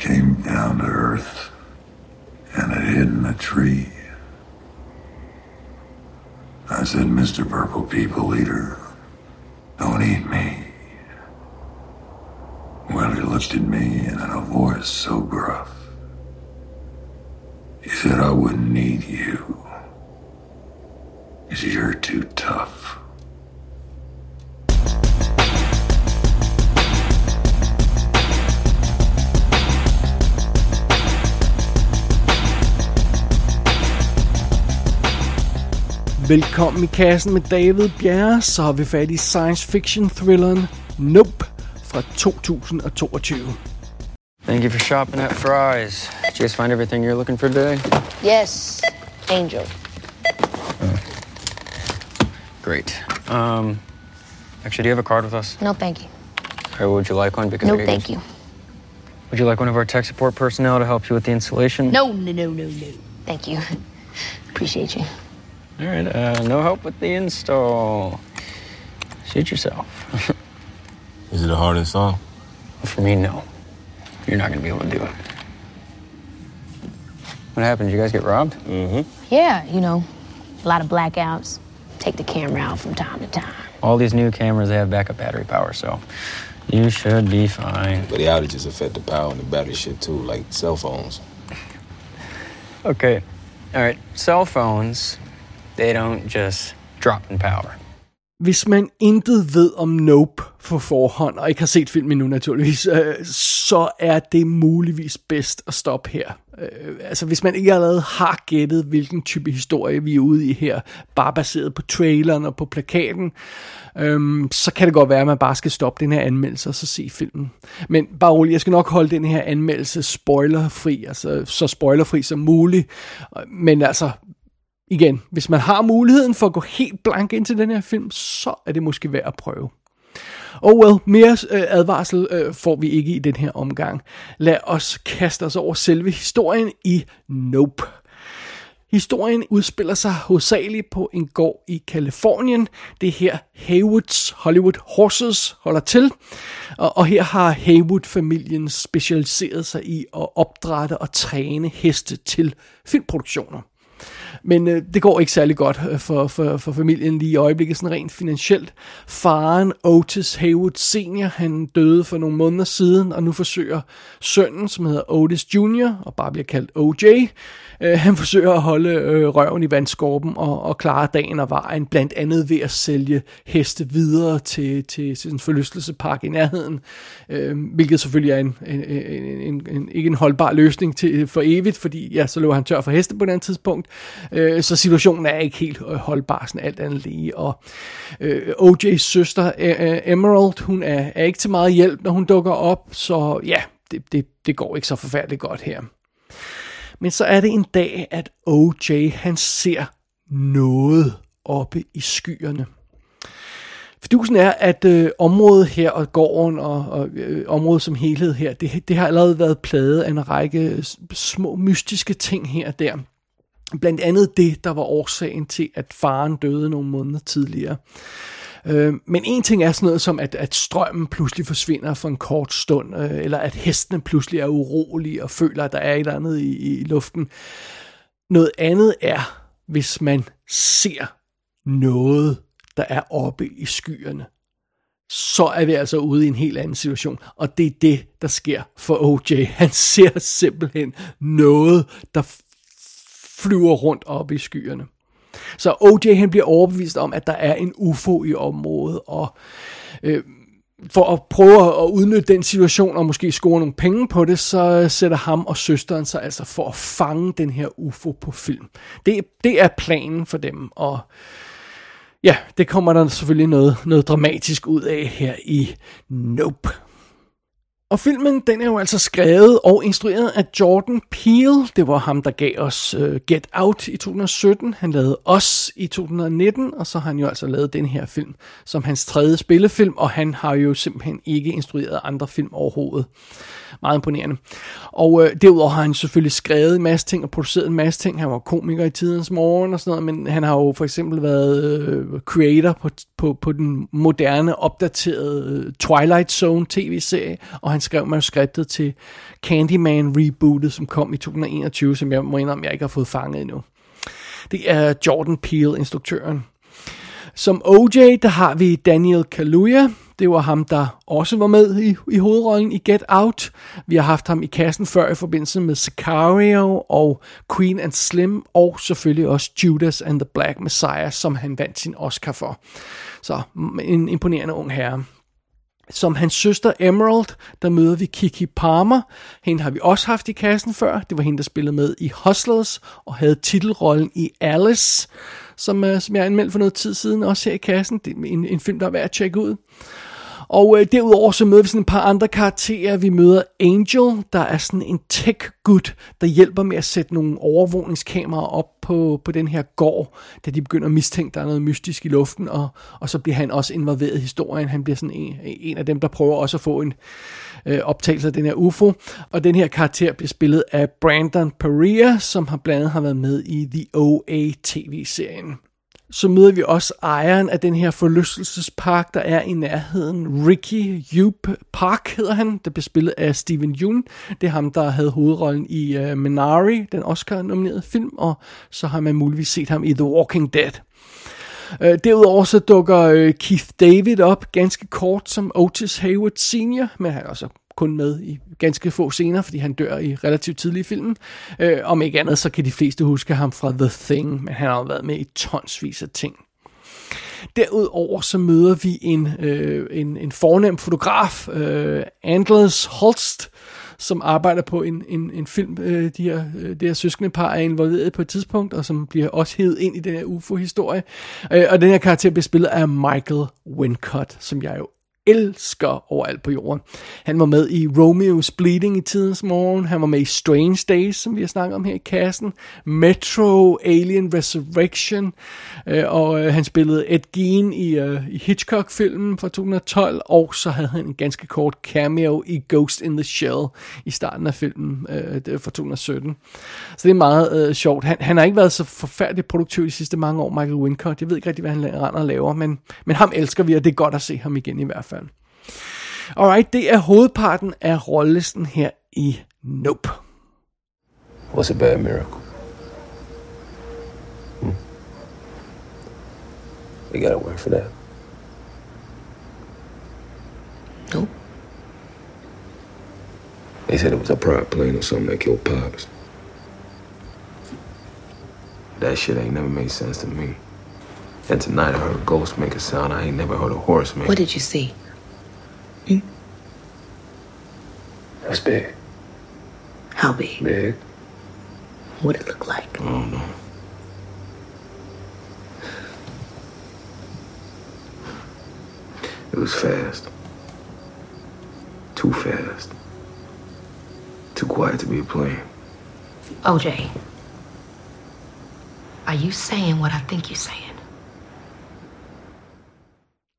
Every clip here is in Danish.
came down to earth and had hid in a tree. I said, Mr. Purple People Eater, don't eat me. Well, he looked at me and in a voice so gruff, he said, I wouldn't eat you. Because you're too tough. Velkommen i kassen med David Bjerre, så har vi fat i science fiction thrilleren Nope fra 2022. Thank you for shopping at Fry's. Did you guys find everything you're looking for today? Yes, Angel. Great. Um, actually, do you have a card with us? No, thank you. Or would you like one? Because No, I thank use- you. Would you like one of our tech support personnel to help you with the installation? No, no, no, no, no. Thank you. Appreciate you. All right. Uh, no help with the install. Shoot yourself. Is it a hard install? For me, no. You're not going to be able to do it. What happened? Did you guys get robbed? Mm-hmm. Yeah, you know, a lot of blackouts. Take the camera out from time to time. All these new cameras, they have backup battery power, so you should be fine. But the outages affect the power and the battery shit too, like cell phones. Okay. All right. Cell phones, they don't just drop in power. Hvis man intet ved om Nope på forhånd, og ikke har set filmen endnu naturligvis, øh, så er det muligvis bedst at stoppe her. Øh, altså hvis man ikke allerede har gættet, hvilken type historie vi er ude i her, bare baseret på traileren og på plakaten, øh, så kan det godt være, at man bare skal stoppe den her anmeldelse og så se filmen. Men bare rolig, jeg skal nok holde den her anmeldelse spoilerfri, altså så spoilerfri som muligt. Øh, men altså, igen, hvis man har muligheden for at gå helt blank ind til den her film, så er det måske værd at prøve. Oh well, mere øh, advarsel øh, får vi ikke i den her omgang. Lad os kaste os over selve historien i Nope. Historien udspiller sig hovedsageligt på en gård i Kalifornien. Det er her Haywoods Hollywood Horses holder til. Og, og her har Haywood-familien specialiseret sig i at opdrætte og træne heste til filmproduktioner. Men øh, det går ikke særlig godt øh, for, for, for familien lige i øjeblikket, sådan rent finansielt. Faren, Otis Haywood Senior, han døde for nogle måneder siden, og nu forsøger sønnen, som hedder Otis Jr., og bare bliver kaldt OJ, øh, han forsøger at holde øh, røven i vandskorben og, og klare dagen og vejen, blandt andet ved at sælge heste videre til, til, til en forlystelsespark i nærheden, øh, hvilket selvfølgelig er en, en, en, en, en, ikke en holdbar løsning til, for evigt, fordi ja, så løber han tør for heste på et andet tidspunkt, øh, så situationen er ikke helt øh, holdbar, sådan alt andet lige, og øh, OJ's søster øh, Emerald, hun er, er ikke til meget hjælp, når hun dukker op, så ja, det, det, det går ikke så forfærdeligt godt her. Men så er det en dag, at OJ han ser noget oppe i skyerne. Fidusen er, at øh, området her og gården og, og øh, området som helhed her, det, det har allerede været plaget af en række små mystiske ting her og der. Blandt andet det, der var årsagen til, at faren døde nogle måneder tidligere. Øh, men en ting er sådan noget som, at, at strømmen pludselig forsvinder for en kort stund, øh, eller at hestene pludselig er urolige og føler, at der er et eller andet i, i luften. Noget andet er, hvis man ser noget, der er oppe i skyerne. Så er vi altså ude i en helt anden situation. Og det er det, der sker for OJ. Han ser simpelthen noget, der flyver rundt op i skyerne. Så OJ han bliver overbevist om, at der er en UFO i området, og øh, for at prøve at udnytte den situation og måske score nogle penge på det, så sætter ham og søsteren sig altså for at fange den her UFO på film. Det, det er planen for dem, og ja, det kommer der selvfølgelig noget, noget dramatisk ud af her i Nope. Og filmen, den er jo altså skrevet og instrueret af Jordan Peele. Det var ham, der gav os uh, Get Out i 2017. Han lavede Os i 2019, og så har han jo altså lavet den her film som hans tredje spillefilm, og han har jo simpelthen ikke instrueret andre film overhovedet. Meget imponerende. Og øh, derudover har han selvfølgelig skrevet en masse ting og produceret en masse ting. Han var komiker i tidens morgen og sådan noget, men han har jo for eksempel været øh, creator på, på, på den moderne, opdaterede øh, Twilight Zone tv-serie, og han han skrev manuskriptet til Candyman rebootet, som kom i 2021, som jeg må indrømme, jeg ikke har fået fanget endnu. Det er Jordan Peele, instruktøren. Som OJ, der har vi Daniel Kaluuya. Det var ham, der også var med i, i hovedrollen i Get Out. Vi har haft ham i kassen før i forbindelse med Sicario og Queen and Slim, og selvfølgelig også Judas and the Black Messiah, som han vandt sin Oscar for. Så mm, en imponerende ung herre. Som hans søster Emerald, der møder vi Kiki Palmer. Hende har vi også haft i kassen før. Det var hende, der spillede med i Hustlers og havde titelrollen i Alice, som, øh, som jeg anmeldte for noget tid siden, også her i kassen. Det er en, en film, der er værd at tjekke ud. Og øh, derudover så møder vi sådan et par andre karakterer. Vi møder Angel, der er sådan en tech-gut, der hjælper med at sætte nogle overvågningskameraer op på, på den her gård, da de begynder at mistænke, der er noget mystisk i luften, og, og så bliver han også involveret i historien. Han bliver sådan en, en af dem, der prøver også at få en øh, optagelse af den her UFO. Og den her karakter bliver spillet af Brandon Perea, som har blandt andet har været med i The OA TV-serien så møder vi også ejeren af den her forlystelsespark, der er i nærheden. Ricky Yup Park hedder han, der bliver spillet af Steven Yeun. Det er ham, der havde hovedrollen i uh, Minari, den Oscar-nominerede film, og så har man muligvis set ham i The Walking Dead. Uh, derudover så dukker uh, Keith David op ganske kort som Otis Hayward Senior, men han er også kun med i ganske få scener, fordi han dør i relativt tidlig i filmen. Øh, om ikke andet, så kan de fleste huske ham fra The Thing, men han har jo været med i tonsvis af ting. Derudover så møder vi en, øh, en, en fornem fotograf, øh, Andles Holst, som arbejder på en, en, en film, øh, de her, øh, det her søskende par er involveret på et tidspunkt, og som bliver også hævet ind i den her UFO-historie. Øh, og den her karakter bliver spillet af Michael Wincott, som jeg jo elsker overalt på jorden. Han var med i Romeo's Bleeding i tidens morgen. Han var med i Strange Days, som vi har snakket om her i kassen. Metro, Alien Resurrection. Øh, og øh, han spillede Ed Gein i, øh, i Hitchcock-filmen fra 2012. Og så havde han en ganske kort cameo i Ghost in the Shell i starten af filmen øh, fra 2017. Så det er meget øh, sjovt. Han, han har ikke været så forfærdeligt produktiv de sidste mange år, Michael Wincott. Jeg ved ikke rigtig, hvad han render og laver, men, men ham elsker vi, og det er godt at se ham igen i hvert fald. Alright, det er hovedparten af rollelisten her i Nope. What's a bad miracle? Hmm? We gotta work for that. Nope. They said it was a private plane or something that killed Pops. That shit ain't never made sense to me. And tonight I heard a ghost make a sound I ain't never heard a horse make. What did you see? Hmm? That's big. How big? Big. What it look like? I don't know. It was fast. Too fast. Too quiet to be a plane. OJ, are you saying what I think you're saying?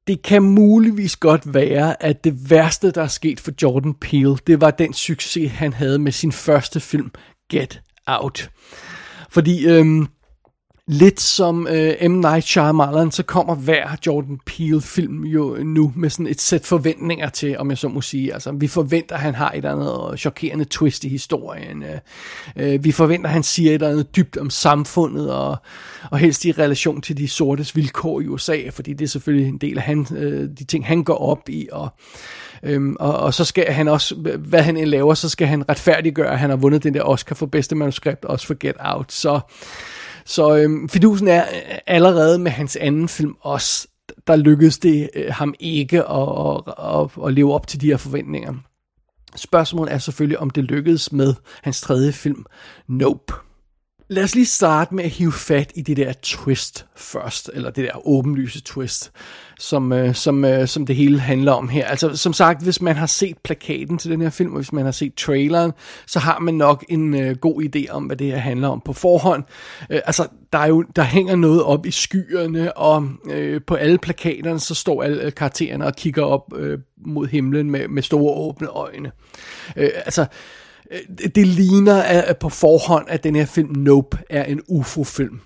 Det kan muligvis godt være, at det værste, der er sket for Jordan Peele, det var den succes, han havde med sin første film, Get Out. Fordi øhm, lidt som øh, M. Night Shyamalan, så kommer hver Jordan Peele-film jo nu med sådan et sæt forventninger til, om jeg så må sige. Altså, vi forventer, at han har et eller andet chokerende twist i historien. Øh, øh vi forventer, at han siger et eller andet dybt om samfundet, og, og helst i relation til de sortes vilkår i USA, fordi det er selvfølgelig en del af han, øh, de ting, han går op i, og Øhm, og, og så skal han også, hvad han end laver, så skal han retfærdiggøre, at han har vundet den der Oscar for bedste manuskript, også for Get Out. Så så øhm, fidusen er øh, allerede med hans anden film også, der lykkedes det øh, ham ikke at, at, at, at leve op til de her forventninger. Spørgsmålet er selvfølgelig, om det lykkedes med hans tredje film, Nope. Lad os lige starte med at hive fat i det der twist først, eller det der åbenlyse twist, som, øh, som, øh, som det hele handler om her. Altså som sagt, hvis man har set plakaten til den her film, og hvis man har set traileren, så har man nok en øh, god idé om, hvad det her handler om på forhånd. Øh, altså, der, er jo, der hænger noget op i skyerne, og øh, på alle plakaterne, så står alle øh, karaktererne og kigger op øh, mod himlen med, med store åbne øjne. Øh, altså, Øh, det ligner at på forhånd, at den her film Nope er en UFO-film.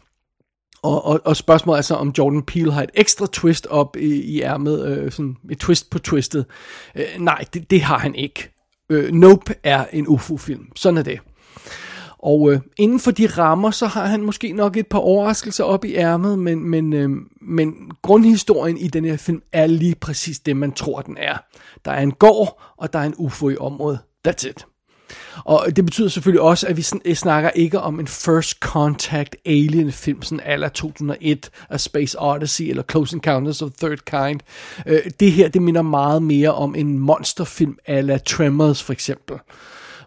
Og, og, og spørgsmålet er så, om Jordan Peele har et ekstra twist op i, i ærmet, øh, sådan et twist på twistet. Øh, nej, det, det har han ikke. Øh, nope er en UFO-film. Sådan er det. Og øh, inden for de rammer, så har han måske nok et par overraskelser op i ærmet, men, men, øh, men grundhistorien i den her film er lige præcis det, man tror, den er. Der er en gård, og der er en UFO i området. That's it. Og det betyder selvfølgelig også, at vi øh, snakker ikke om en first contact alien film, sådan ala 2001 af Space Odyssey eller Close Encounters of Third Kind. Øh, det her, det minder meget mere om en monsterfilm ala Tremors for eksempel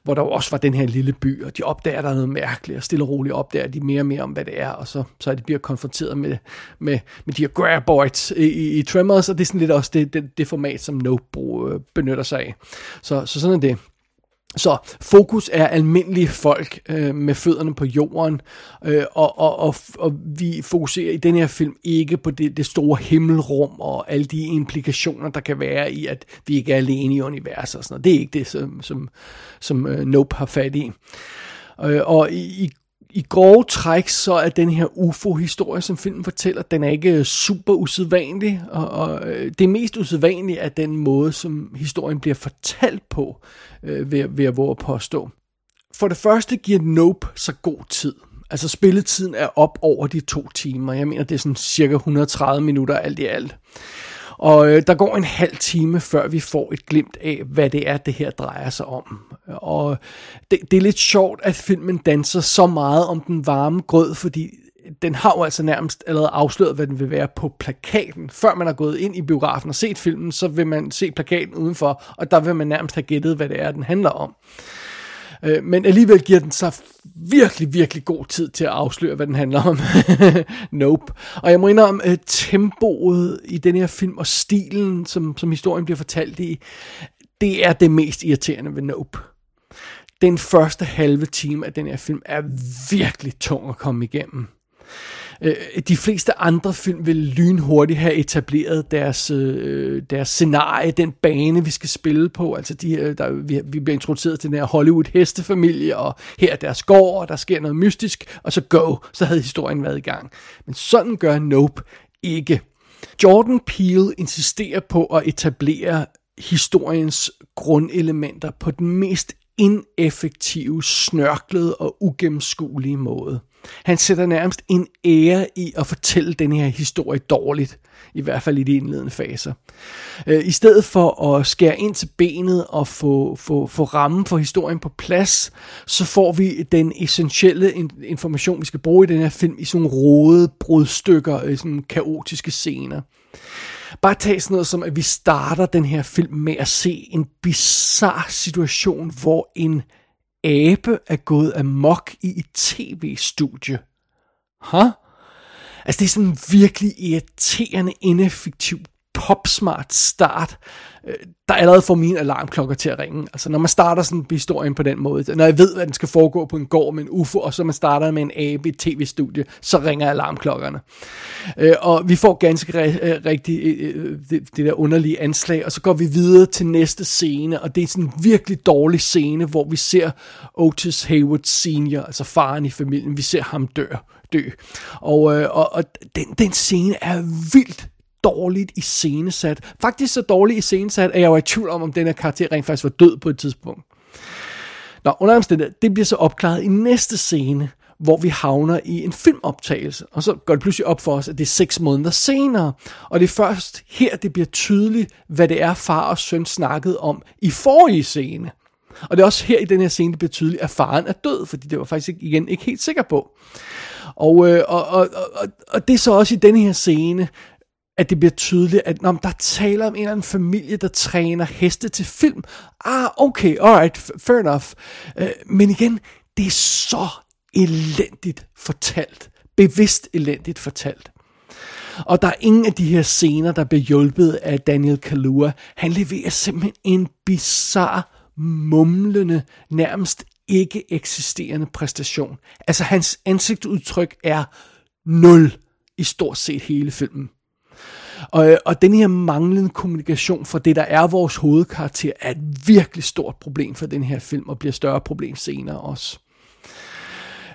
hvor der også var den her lille by, og de opdager, der er noget mærkeligt, og stille og roligt opdager de mere og mere om, hvad det er, og så, så er de bliver konfronteret med, med, med de her graboids i, i, i Tremors, og det er sådan lidt også det, det, det format, som Nope øh, benytter sig af. Så, så sådan er det. Så fokus er almindelige folk øh, med fødderne på jorden, øh, og, og, og, og vi fokuserer i den her film ikke på det, det store himmelrum og alle de implikationer, der kan være i, at vi ikke er alene i universet og sådan noget. Det er ikke det, som, som, som øh, Nope har fat i. Øh, og i, i i grove træk, så er den her UFO-historie, som filmen fortæller, den er ikke øh, super usædvanlig, og, og øh, det mest usædvanlige er den måde, som historien bliver fortalt på, øh, ved, ved at våge at påstå. For det første giver Nope så god tid. Altså spilletiden er op over de to timer. Jeg mener, det er sådan cirka 130 minutter alt i alt. Og øh, der går en halv time, før vi får et glimt af, hvad det er, det her drejer sig om. Og det, det er lidt sjovt, at filmen danser så meget om den varme grød, fordi den har jo altså nærmest allerede afsløret, hvad den vil være på plakaten. Før man har gået ind i biografen og set filmen, så vil man se plakaten udenfor, og der vil man nærmest have gættet, hvad det er, den handler om. Øh, Øh, men alligevel giver den sig virkelig, virkelig god tid til at afsløre, hvad den handler om. nope. Og jeg må indrømme, at tempoet i den her film og stilen, som, som historien bliver fortalt i, det er det mest irriterende ved Nope. Den første halve time af den her film er virkelig tung at komme igennem. Øh, de fleste andre film vil lynhurtigt have etableret deres, øh, deres scenarie, den bane, vi skal spille på. Altså, de, øh, der, vi, vi bliver introduceret til den her Hollywood-hestefamilie, og her er deres gård, og der sker noget mystisk, og så go, så havde historien været i gang. Men sådan gør Nope ikke. Jordan Peele insisterer på at etablere historiens grundelementer på den mest ineffektive, snørklede og ugennemskuelige måde. Han sætter nærmest en ære i at fortælle den her historie dårligt, i hvert fald i de indledende faser. Øh, I stedet for at skære ind til benet og få, få, få rammen for historien på plads, så får vi den essentielle information, vi skal bruge i den her film, i sådan nogle rode brudstykker, i sådan kaotiske scener. Bare tag sådan noget som, at vi starter den her film med at se en bizarre situation, hvor en abe er gået amok i et tv-studie. Huh? Altså det er sådan en virkelig irriterende, ineffektiv topsmart start, øh, der allerede får mine alarmklokker til at ringe. Altså når man starter sådan en historie på den måde, når jeg ved, at den skal foregå på en gård med en UFO, og så man starter med en abe i tv-studie, så ringer alarmklokkerne. Øh, og vi får ganske rigtigt øh, rigtig øh, det, det der underlige anslag, og så går vi videre til næste scene, og det er sådan en virkelig dårlig scene, hvor vi ser Otis Hayward Senior, altså faren i familien, vi ser ham dø. dø. Og, og, og den, den scene er vildt dårligt i scenesat. Faktisk så dårligt i scenesat, at jeg var i tvivl om, om den her karakter rent faktisk var død på et tidspunkt. Nå, under omstændighed, det bliver så opklaret i næste scene, hvor vi havner i en filmoptagelse. Og så går det pludselig op for os, at det er seks måneder senere. Og det er først her, det bliver tydeligt, hvad det er, far og søn snakkede om i forrige scene. Og det er også her i den her scene, det bliver tydeligt, at faren er død, fordi det var faktisk igen ikke helt sikker på. Og, øh, og, og, og, og det er så også i den her scene, at det bliver tydeligt, at når der taler om en eller anden familie, der træner heste til film. Ah, okay, alright, fair enough. Uh, men igen, det er så elendigt fortalt. Bevidst elendigt fortalt. Og der er ingen af de her scener, der bliver hjulpet af Daniel Kalua. Han leverer simpelthen en bizarre, mumlende, nærmest ikke eksisterende præstation. Altså hans ansigtsudtryk er nul i stort set hele filmen. Og, øh, og den her manglende kommunikation for det, der er vores hovedkarakter, er et virkelig stort problem for den her film, og bliver større problem senere også.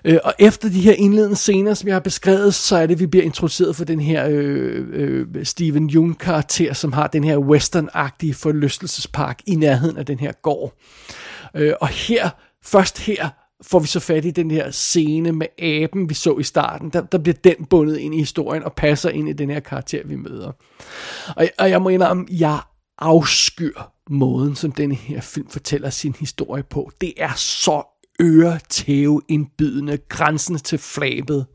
Øh, og efter de her indledende scener, som jeg har beskrevet, så er det, at vi bliver introduceret for den her øh, øh, Steven Jung-karakter, som har den her western-agtige forlystelsespark i nærheden af den her gård. Øh, og her, først her, får vi så fat i den her scene med aben, vi så i starten. Der, der bliver den bundet ind i historien og passer ind i den her karakter, vi møder. Og, og jeg må indrømme, jeg afskyr måden, som den her film fortæller sin historie på. Det er så øretæve indbydende, grænsen til flabet.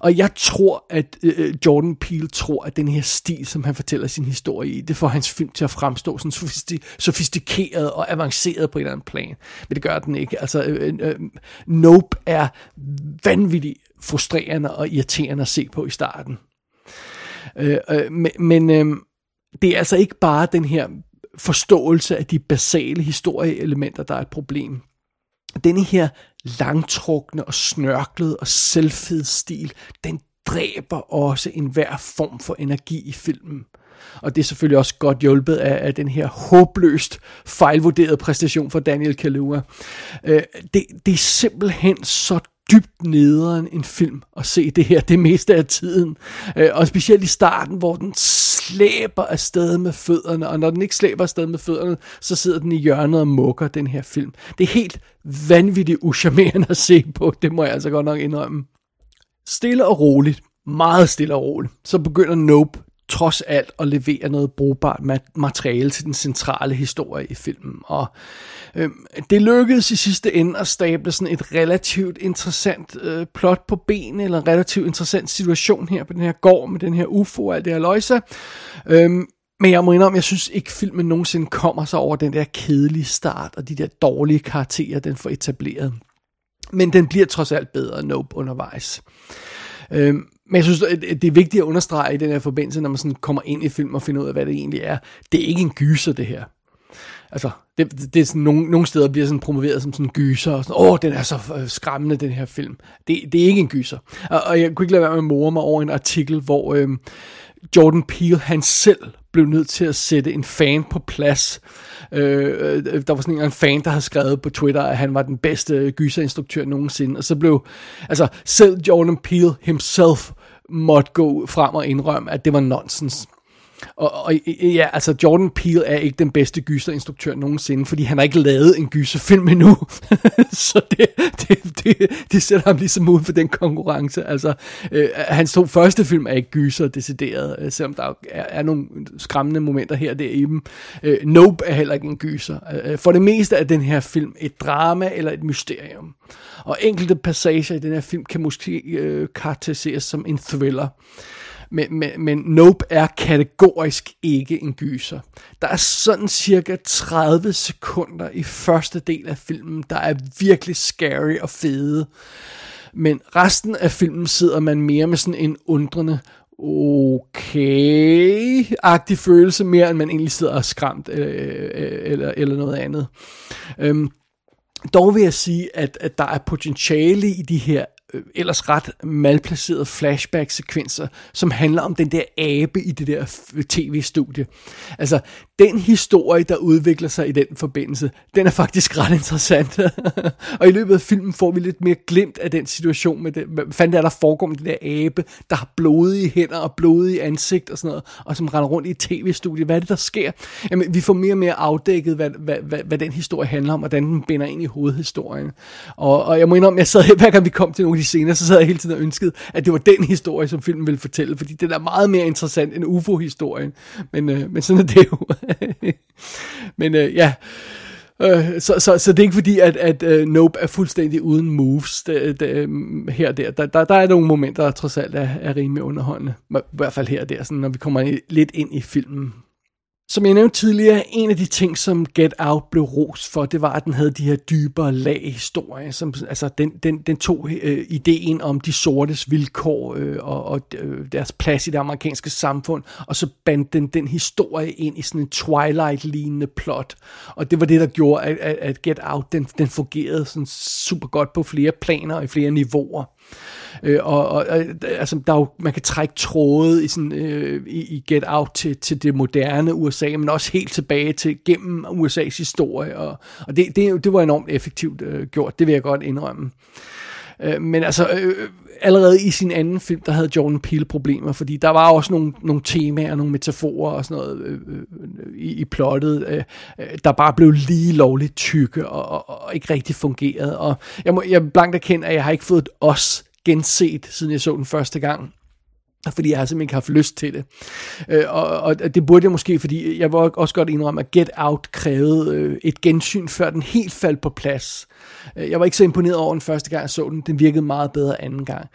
Og jeg tror, at øh, øh, Jordan Peele tror, at den her stil, som han fortæller sin historie i, det får hans film til at fremstå sådan sofistik- sofistikeret og avanceret på en eller anden plan. Men det gør den ikke. Altså, øh, øh, øh Nope er vanvittigt frustrerende og irriterende at se på i starten. Øh, øh, men men øh, det er altså ikke bare den her forståelse af de basale historieelementer, der er et problem. Denne her langtrukne og snørklede og selvfed stil, den dræber også enhver form for energi i filmen. Og det er selvfølgelig også godt hjulpet af, af den her håbløst fejlvurderede præstation fra Daniel Kaluuya. Øh, det, det er simpelthen så dybt nederen en film at se det her det meste af tiden. Øh, og specielt i starten, hvor den slæber afsted med fødderne, og når den ikke slæber afsted med fødderne, så sidder den i hjørnet og mukker den her film. Det er helt vanvittigt uschammerende at se på, det må jeg altså godt nok indrømme. Stille og roligt, meget stille og roligt, så begynder Nope trods alt at levere noget brugbart materiale til den centrale historie i filmen. Og øh, det lykkedes i sidste ende at stable sådan et relativt interessant øh, plot på benene, eller en relativt interessant situation her på den her gård med den her UFO og alt det her løjse. Øh, men jeg må indrømme, jeg synes ikke filmen nogensinde kommer sig over den der kedelige start og de der dårlige karakterer, den får etableret. Men den bliver trods alt bedre Nope undervejs. Øhm, men jeg synes, det er vigtigt at understrege i den her forbindelse, når man sådan kommer ind i film og finder ud af, hvad det egentlig er. Det er ikke en gyser, det her. Altså, det, det er sådan, nogle, nogle steder bliver sådan promoveret som sådan en gyser, og sådan, åh, den er så øh, skræmmende, den her film. Det, det er ikke en gyser. Og, og jeg kunne ikke lade være med at more mig over en artikel, hvor øh, Jordan Peele, han selv blev nødt til at sætte en fan på plads, øh, øh der var sådan en fan, der havde skrevet på Twitter, at han var den bedste gyserinstruktør nogensinde. Og så blev, altså selv Jordan Peele himself måtte gå frem og indrømme, at det var nonsens. Og, og øh, ja, altså Jordan Peele er ikke den bedste gyserinstruktør nogensinde, fordi han har ikke lavet en gyserfilm endnu. så det, det, det, det sætter ham ligesom ud for den konkurrence. Altså, øh, hans to første film er ikke gyser decideret, øh, selvom der er, er nogle skræmmende momenter her der i dem. Øh, nope er heller ikke en gyser. Øh, øh, for det meste er den her film et drama eller et mysterium. Og enkelte passager i den her film kan måske øh, karakteriseres som en thriller. Men, men, men Nope er kategorisk ikke en gyser. Der er sådan cirka 30 sekunder i første del af filmen, der er virkelig scary og fede. Men resten af filmen sidder man mere med sådan en undrende, okay-agtig følelse, mere end man egentlig sidder og skræmt eller, øh, eller, eller noget andet. Øhm, dog vil jeg sige, at, at der er potentiale i de her øh, ellers ret malplacerede flashback-sekvenser, som handler om den der abe i det der tv-studie. Altså, den historie, der udvikler sig i den forbindelse, den er faktisk ret interessant. og i løbet af filmen får vi lidt mere glimt af den situation med det. Hvad fanden er der foregår med den der abe, der har blodige hænder og blodige ansigt og sådan noget, og som render rundt i et tv-studie. Hvad er det, der sker? Jamen, vi får mere og mere afdækket, hvad, hvad, hvad, hvad den historie handler om, og hvordan den binder ind i hovedhistorien. Og, og jeg må indrømme, jeg sad her, hver gang vi kom til nogle de scener, så sad jeg hele tiden og ønskede, at det var den historie, som filmen ville fortælle, fordi den er meget mere interessant end UFO-historien. Men, øh, men sådan er det jo. Men øh, ja, øh, så, så, så det er ikke fordi, at, at uh, Nope er fuldstændig uden moves det, det, mm, her og der. Der, der. der er nogle momenter, der trods alt er, er rimelig underholdende. I hvert fald her og der, sådan, når vi kommer lidt ind i filmen. Som jeg nævnte tidligere, en af de ting, som Get Out blev rost for, det var, at den havde de her dybere lag i historien. Som, altså, den, den, den tog øh, ideen om de sortes vilkår øh, og, og øh, deres plads i det amerikanske samfund, og så bandt den den historie ind i sådan en Twilight-lignende plot. Og det var det, der gjorde, at, at, at Get Out, den, den fungerede sådan super godt på flere planer og i flere niveauer. Øh, og, og altså, der er jo, man kan trække tråde i, sådan, øh, i, i Get Out til, til det moderne USA, men også helt tilbage til gennem USA's historie, og, og det, det, det var enormt effektivt øh, gjort, det vil jeg godt indrømme. Øh, Øh, men altså, øh, øh, allerede i sin anden film, der havde Jordan Peele problemer, fordi der var også nogle, nogle temaer, nogle metaforer og sådan noget øh, øh i, i plottet, øh, øh, der bare blev lige lovligt tykke og, og, og ikke rigtig fungerede. Og jeg må jeg blankt erkende, at jeg har ikke fået os genset, siden jeg så den første gang fordi jeg har simpelthen ikke haft lyst til det. Øh, og, og det burde jeg måske, fordi jeg var også godt indrømme, at Get Out krævede øh, et gensyn, før den helt faldt på plads. Øh, jeg var ikke så imponeret over den første gang, jeg så den. Den virkede meget bedre anden gang.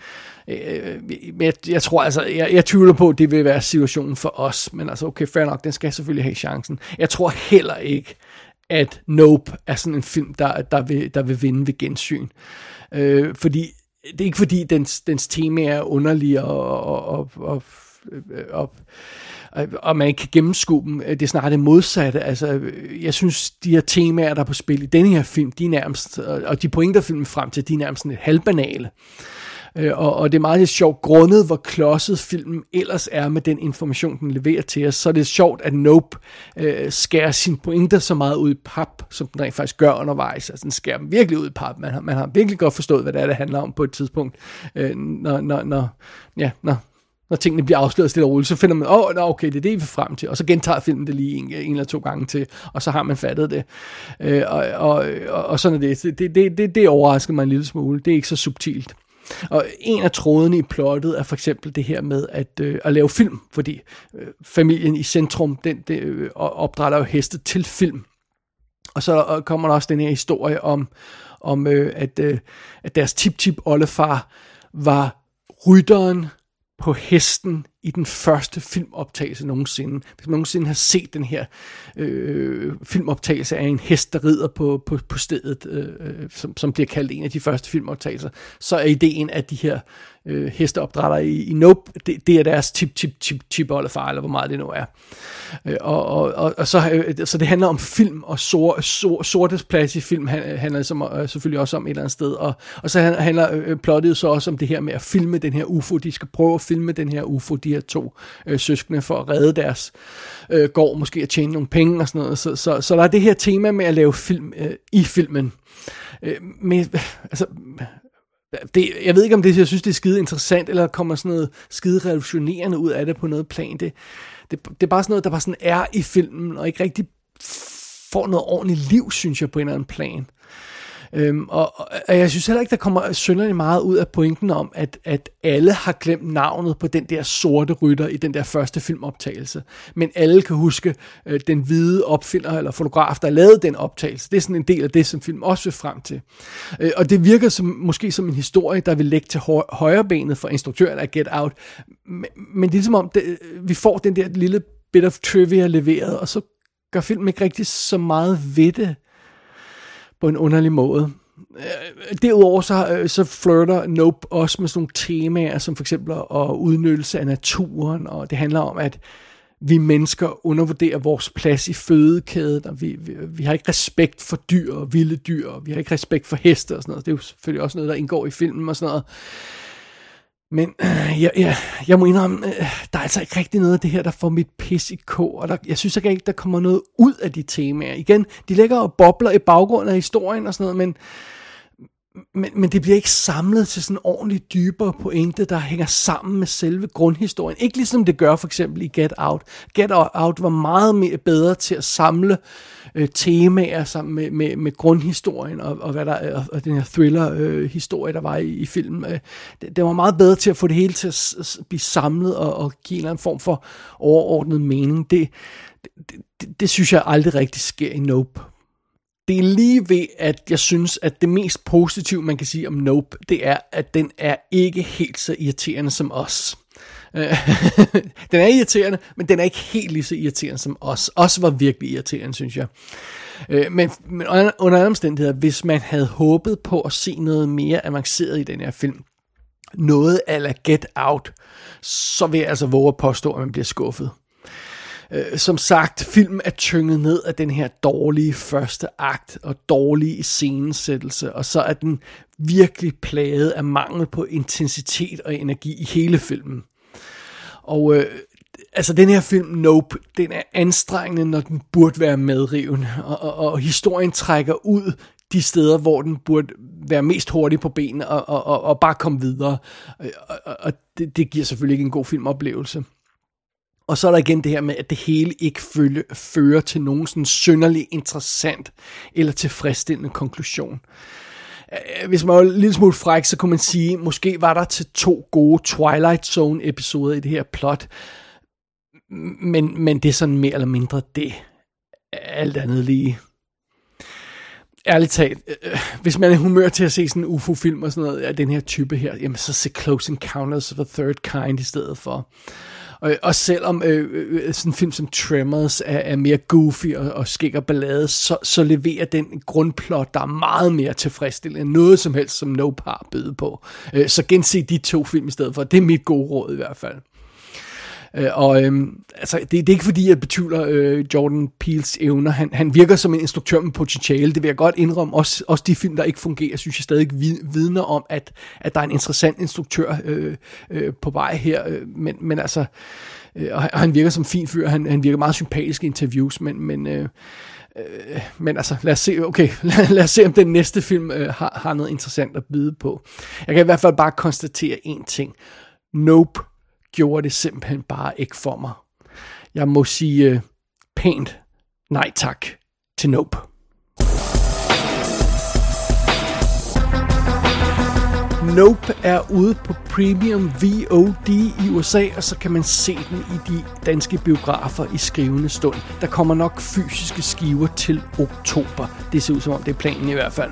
Øh, men jeg, jeg tror altså, jeg, jeg tvivler på, at det vil være situationen for os. Men altså, okay, fair nok, den skal selvfølgelig have chancen. Jeg tror heller ikke, at Nope er sådan en film, der, der, vil, der vil vinde ved gensyn. Øh, fordi det er ikke fordi, dens, dens tema er underlig og, og, og, og, og, og, og man ikke kan gennemskue dem. Det er snarere det modsatte. Altså, jeg synes, de her temaer, der er på spil i denne her film, de er nærmest, og de pointer filmen frem til, de er nærmest sådan et halvbanale. Øh, Øh, og, og det er meget lidt sjovt, grundet hvor klodset filmen ellers er med den information, den leverer til os, så er det sjovt, at Nope øh, skærer sine pointer så meget ud i pap, som den rent faktisk gør undervejs. Altså den skærer dem virkelig ud i pap. Man har, man har virkelig godt forstået, hvad det er, det handler om på et tidspunkt, øh, når, når, når, ja, når, når tingene bliver afsløret stille og roligt, så finder man, åh, oh, okay, det er det, vi er frem til, og så gentager filmen det lige en, en eller to gange til, og så har man fattet det. Øh, og, og, og, og sådan er det. Det, det, det. det overrasker mig en lille smule. Det er ikke så subtilt. Og en af trådene i plottet er for eksempel det her med at, øh, at lave film, fordi øh, familien i centrum, den, den øh, opdrætter jo heste til film. Og så øh, kommer der også den her historie om, om øh, at, øh, at deres tip-tip-oldefar var rytteren på hesten i den første filmoptagelse nogensinde. Hvis man nogensinde har set den her øh, filmoptagelse af en hest, der rider på, på, på stedet, øh, øh som, som bliver kaldt en af de første filmoptagelser, så er ideen, at de her øh, hesteopdrætter i, i Nope, det, det er deres tip, tip, tip, tip oldefar, eller hvor meget det nu er. Øh, og, og, og, og så, øh, så det handler om film, og sor, sor, sortes plads i film øh, handler som, øh, selvfølgelig også om et eller andet sted, og, og så handler øh, øh, plottet så også om det her med at filme den her UFO, de skal prøve at filme den her UFO, de her to øh, søskende, for at redde deres øh, gård, måske at tjene nogle penge og sådan noget, så, så, så der er det her tema med at lave film øh, i filmen, øh, men altså det, jeg ved ikke, om det, jeg synes, det er skide interessant, eller kommer sådan noget skide revolutionerende ud af det på noget plan. Det, det, det er bare sådan noget, der bare sådan er i filmen, og ikke rigtig får noget ordentligt liv, synes jeg, på en eller anden plan. Øhm, og, og jeg synes heller ikke, der kommer synderligt meget ud af pointen om, at, at alle har glemt navnet på den der sorte rytter i den der første filmoptagelse. Men alle kan huske øh, den hvide opfinder eller fotograf, der lavede den optagelse. Det er sådan en del af det, som film også vil frem til. Øh, og det virker som, måske som en historie, der vil lægge til højre benet for instruktøren af Get Out. Men, men det er ligesom om, det, øh, vi får den der lille bit of trivia leveret, og så gør filmen ikke rigtig så meget ved det på en underlig måde. Øh, derudover så, øh, så flirter Nope også med sådan nogle temaer, som for eksempel at udnyttelse af naturen, og det handler om, at vi mennesker undervurderer vores plads i fødekæden, og vi, vi, vi har ikke respekt for dyr og vilde dyr, og vi har ikke respekt for heste og sådan noget. Det er jo selvfølgelig også noget, der indgår i filmen og sådan noget. Men øh, jeg, jeg, jeg må indrømme, øh, der er altså ikke rigtig noget af det her, der får mit pis i k, og der, jeg synes ikke, der kommer noget ud af de temaer. Igen, de ligger og bobler i baggrunden af historien og sådan noget, men, men, men det bliver ikke samlet til sådan en ordentlig dybere pointe, der hænger sammen med selve grundhistorien. Ikke ligesom det gør for eksempel i Get Out. Get Out var meget mere bedre til at samle øh, temaer sammen med, med, med grundhistorien og, og, hvad der, og, og den her thriller-historie, øh, der var i, i filmen. Øh, det, det var meget bedre til at få det hele til at, s- blive samlet og, og give en eller anden form for overordnet mening. Det, det, det, det synes jeg aldrig rigtig sker i Nope det er lige ved, at jeg synes, at det mest positive, man kan sige om Nope, det er, at den er ikke helt så irriterende som os. Øh, den er irriterende, men den er ikke helt lige så irriterende som os. Os var virkelig irriterende, synes jeg. Øh, men, men under, under omstændigheder, hvis man havde håbet på at se noget mere avanceret i den her film, noget ala Get Out, så vil jeg altså våge at påstå, at man bliver skuffet. Øh, som sagt, filmen er tynget ned af den her dårlige første akt og dårlige iscenesættelse, og så er den virkelig plaget af mangel på intensitet og energi i hele filmen. Og øh, altså den her film, Nope, den er anstrengende, når den burde være medrivende, og, og, og historien trækker ud de steder, hvor den burde være mest hurtig på benene og, og, og, og bare komme videre. Øh, og, og, og det, det giver selvfølgelig ikke en god filmoplevelse. Og så er der igen det her med, at det hele ikke følge, fører til nogen sådan synderlig interessant eller tilfredsstillende konklusion. Øh, hvis man var en lille smule fræk, så kunne man sige, måske var der til to gode Twilight Zone episoder i det her plot, men, men det er sådan mere eller mindre det. Alt andet lige. Ærligt talt, øh, hvis man er humør til at se sådan en UFO-film og sådan noget af den her type her, jamen så se Close Encounters of the Third Kind i stedet for. Og, og selvom øh, øh, øh, sådan en film som Tremors er, er mere goofy og, og skæg og ballade, så, så leverer den grundplot, der er meget mere tilfredsstillende end noget som helst, som Nope har byde på. Øh, så gense de to film i stedet for. Det er mit gode råd i hvert fald. Øh, og øhm, altså, det, det er ikke fordi, jeg betvivler øh, Jordan Peels evner. Han, han virker som en instruktør med potentiale. Det vil jeg godt indrømme. Også, også de film, der ikke fungerer, synes jeg stadig vidner om, at, at der er en interessant instruktør øh, øh, på vej her. Øh, men, men altså, øh, og han virker som fin fyr. Han, han virker meget sympatisk i interviews, men... men øh, Øh, men altså, lad os se, okay, lad, lad os se, om den næste film øh, har, har noget interessant at byde på. Jeg kan i hvert fald bare konstatere en ting. Nope gjorde det simpelthen bare ikke for mig. Jeg må sige øh, pænt nej tak til Nope. Nope er ude på Premium VOD i USA, og så kan man se den i de danske biografer i skrivende stund. Der kommer nok fysiske skiver til oktober. Det ser ud som om, det er planen i hvert fald.